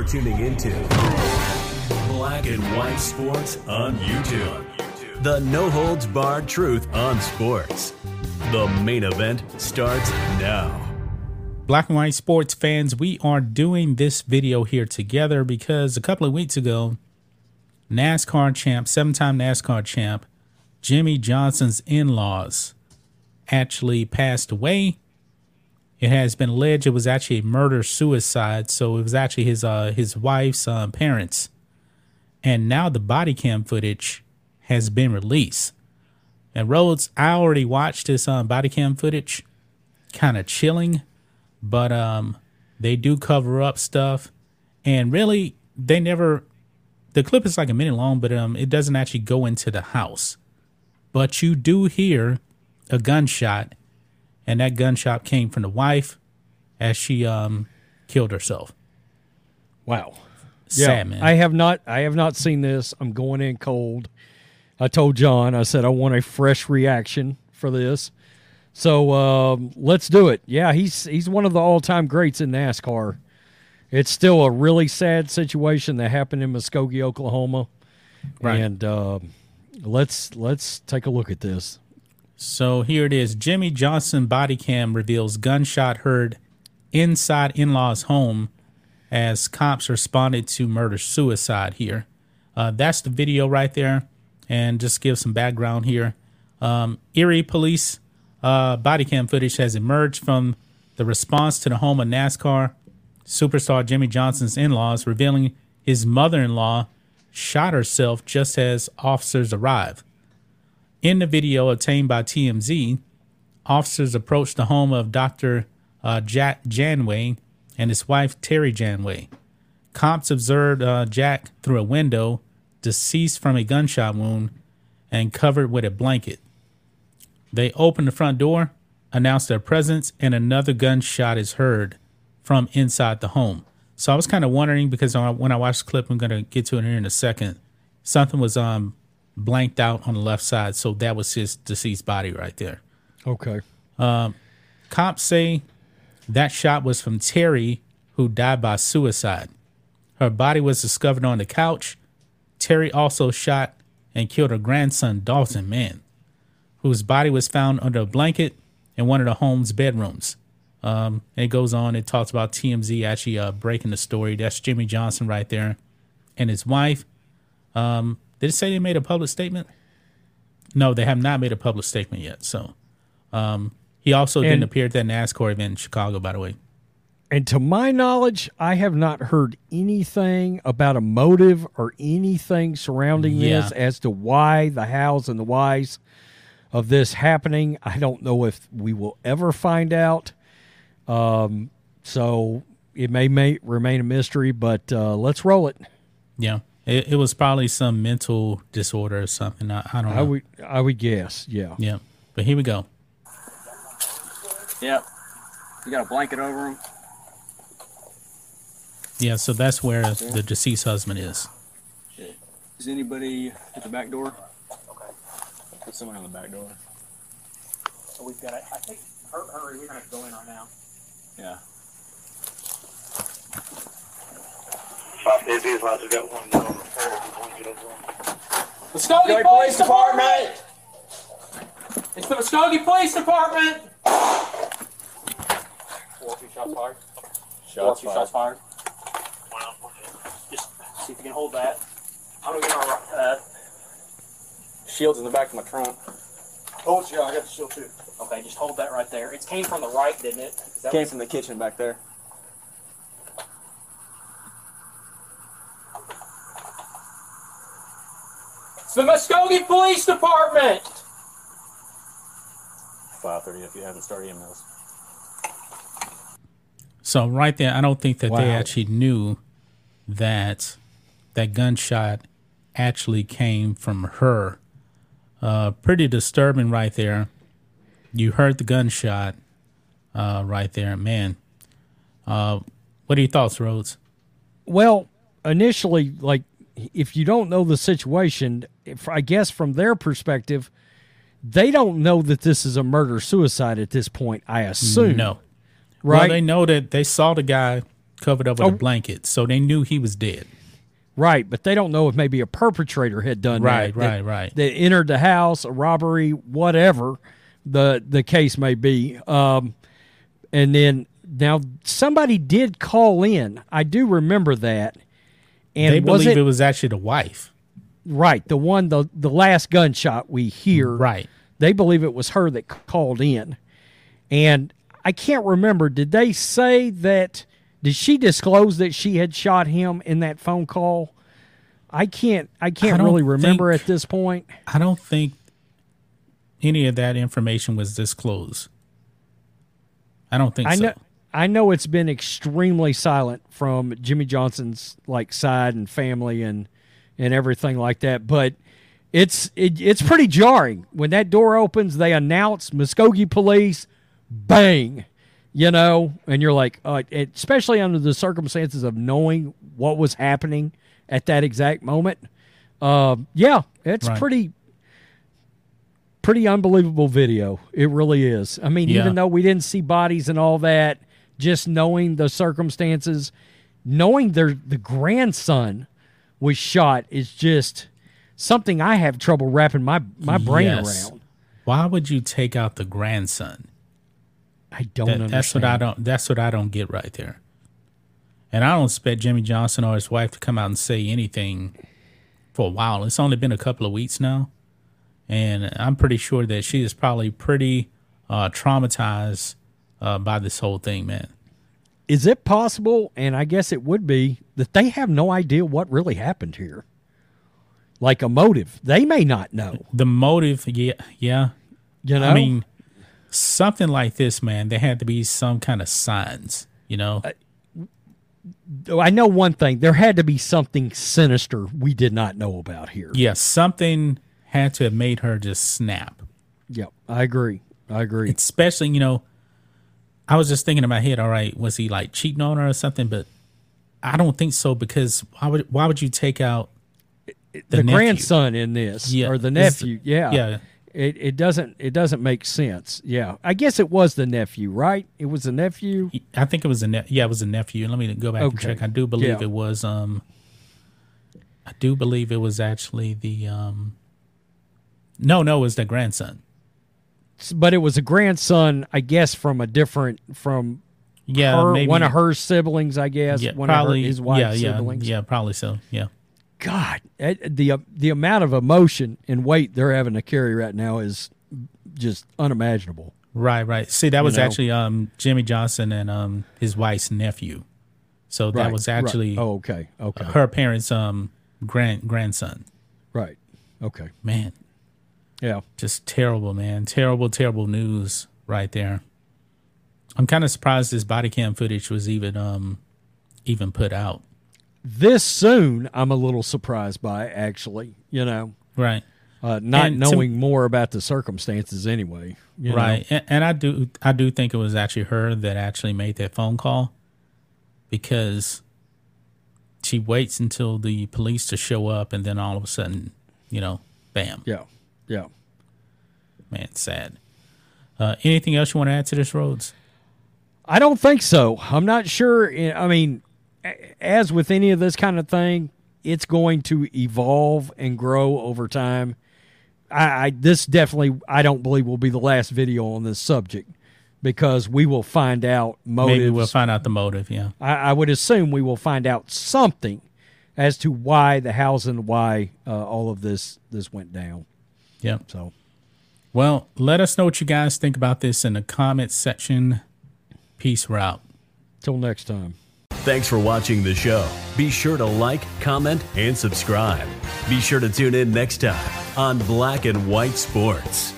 You're tuning into Black and White Sports on YouTube. The no holds barred truth on sports. The main event starts now. Black and White Sports fans, we are doing this video here together because a couple of weeks ago, NASCAR champ, seven time NASCAR champ, Jimmie Johnson's in laws actually passed away. It has been alleged it was actually a murder suicide, so it was actually his uh, his wife's uh, parents. And now the body cam footage has been released. And Rhodes, I already watched this um, body cam footage, kind of chilling, but um, they do cover up stuff, and really they never. The clip is like a minute long, but um, it doesn't actually go into the house. But you do hear a gunshot, and that gunshot came from the wife as she um killed herself. Wow. Sad man. I have not I have not seen this. I'm going in cold. I told John, I said I want a fresh reaction for this. So um, let's do it. Yeah, he's he's one of the all time greats in NASCAR. It's still a really sad situation that happened in Muskogee, Oklahoma. Right. And uh, let's let's take a look at this. So here it is. Jimmie Johnson body cam reveals gunshot heard inside in-laws home as cops responded to murder suicide here. Uh, that's the video right there. And just give some background here. Um, Eerie police uh, body cam footage has emerged from the response to the home of NASCAR superstar Jimmie Johnson's in-laws, revealing his mother-in-law shot herself just as officers arrived. In the video obtained by TMZ, officers approached the home of Dr. Uh, Jack Janway and his wife Terry Janway. Cops observed uh, Jack through a window, deceased from a gunshot wound, and covered with a blanket. They open the front door, announce their presence, and another gunshot is heard from inside the home. So I was kind of wondering because when I watched the clip, I'm going to get to it here in a second. Something was um blanked out on the left side, so that was his deceased body right there. Okay. Cops say that shot was from Terry, who died by suicide. Her body was discovered on the couch. Terry also shot and killed her grandson, Dalton Mann, whose body was found under a blanket in one of the home's bedrooms. Um, it goes on, it talks about TMZ actually uh, breaking the story. That's Jimmie Johnson right there and his wife. Um, did it say they made a public statement? No, they have not made a public statement yet. So um, he also didn't appear at that NASCAR event in Chicago, by the way. And to my knowledge, I have not heard anything about a motive or anything surrounding Yeah. this as to why, the hows, and the whys of this happening. I don't know if we will ever find out. Um, so it may, may remain a mystery, but uh, let's roll it. Yeah. It, it was probably some mental disorder or something. I, I don't know. I would, I would guess, yeah. yeah. But here we go. Yep. You got a blanket over him. Yeah, so that's where the deceased husband is. Is anybody at the back door? Okay. Put someone on the back door. So we've got to, I think, hur- hurry, we're gonna go in right now. Yeah. Muskogee Police Department! It's the Muskogee Police Department! Four, two shots fired. Four, two shots fired. Just see if you can hold that. I'm gonna get our, uh, Shield's in the back of my trunk. oh, yeah, I got the shield too. Okay, just hold that right there. It came from the right, didn't it? that Came from the kitchen back there. It's the Muskogee Police Department! 5:30 if you haven't started emails. So right there, I don't think that they actually knew that that gunshot actually came from her. Uh, pretty disturbing right there. You heard the gunshot uh, right there, man. Uh, what are your thoughts, Rhodes? Well, initially, like if you don't know the situation, if, I guess from their perspective, they don't know that this is a murder suicide at this point. I assume. No. right? Well, they know that they saw the guy covered up with a blanket, so they knew he was dead. Right, but they don't know if maybe a perpetrator had done Right, that. right, that, right. They entered the house, a robbery, whatever the the case may be. Um, and then now somebody did call in. I do remember that. And they believe it, it was actually the wife. right? The one, the the last gunshot we hear. Right. They believe it was her that called in, and I can't remember. Did they say that? Did she disclose that she had shot him in that phone call? I can't. I can't don't really remember think- at this point. I don't think any of that information was disclosed. I don't think I so. know. I know it's been extremely silent from Jimmie Johnson's like side and family and and everything like that, but it's it, it's pretty jarring when that door opens. They announce Muskogee Police, bang, you know, and you're like, uh, especially under the circumstances of knowing what was happening at that exact moment. Uh, yeah, it's Right. pretty pretty unbelievable video. It really is. I mean, Yeah. even though we didn't see bodies and all that, just knowing the circumstances, knowing their the grandson was shot is just something I have trouble wrapping my my brain Yes. around. Why would you take out the grandson? I don't That- understand. that's what I don't. That's what I don't get right there. And I don't expect Jimmie Johnson or his wife to come out and say anything for a while. It's only been a couple of weeks now, and I'm pretty sure that she is probably pretty uh, traumatized uh, by this whole thing, man. Is it possible? And I guess it would be that they have no idea what really happened here. Like a motive, they may not know. The motive, yeah, yeah. You know, I mean, something like this, man. There had to be some kind of signs, you know. I know one thing: there had to be something sinister we did not know about here. yeah, something had to have made her just snap. Yeah, I agree. I agree. especially you know i was just thinking in my head all right was he like cheating on her or something? But i don't think so because why would why would you take out the, nephew. grandson in this Yeah, or the nephew yeah. yeah. it, it doesn't it doesn't make sense yeah. I guess it was the nephew right? It was the nephew? I think it was a ne- yeah it was a nephew. Let me go back and check. I do believe Yeah. it was um i do believe it was actually the um no no it was the grandson but it was a grandson i guess from a different from yeah her, maybe one of her siblings i guess yeah, one probably of her, his wife's yeah siblings yeah probably so yeah god the uh, the amount of emotion and weight they're having to carry right now is just unimaginable Right, right. See, that was know? actually um, Jimmie Johnson and um, his wife's nephew. So that Right, was right. actually oh okay okay her parents' um, grand grandson. right okay Man, yeah just terrible, man. Terrible, terrible news right there. I'm kind of surprised this body cam footage was even um, even put out. this soon i'm a little surprised by actually you know Right, uh, not And to- knowing more about the circumstances anyway. you know? right. And, and I do I do think it was actually her that actually made that phone call because she waits until the police to show up and then all of a sudden, you know, bam. Yeah. Yeah. Man, sad. Uh, anything else you want to add to this, Rhodes? I don't think so. I'm not sure. I mean, as with any of this kind of thing, it's going to evolve and grow over time. I, I this definitely I don't believe will be the last video on this subject because we will find out motives. Maybe we'll find out the motive. Yeah. I, I would assume we will find out something as to why the house and why uh, all of this this went down. Yep. So Well, let us know what you guys think about this in the comments section. Peace, we're out. till next time. Thanks for watching the show. Be sure to like, comment, and subscribe. Be sure to tune in next time on Black and White Sports.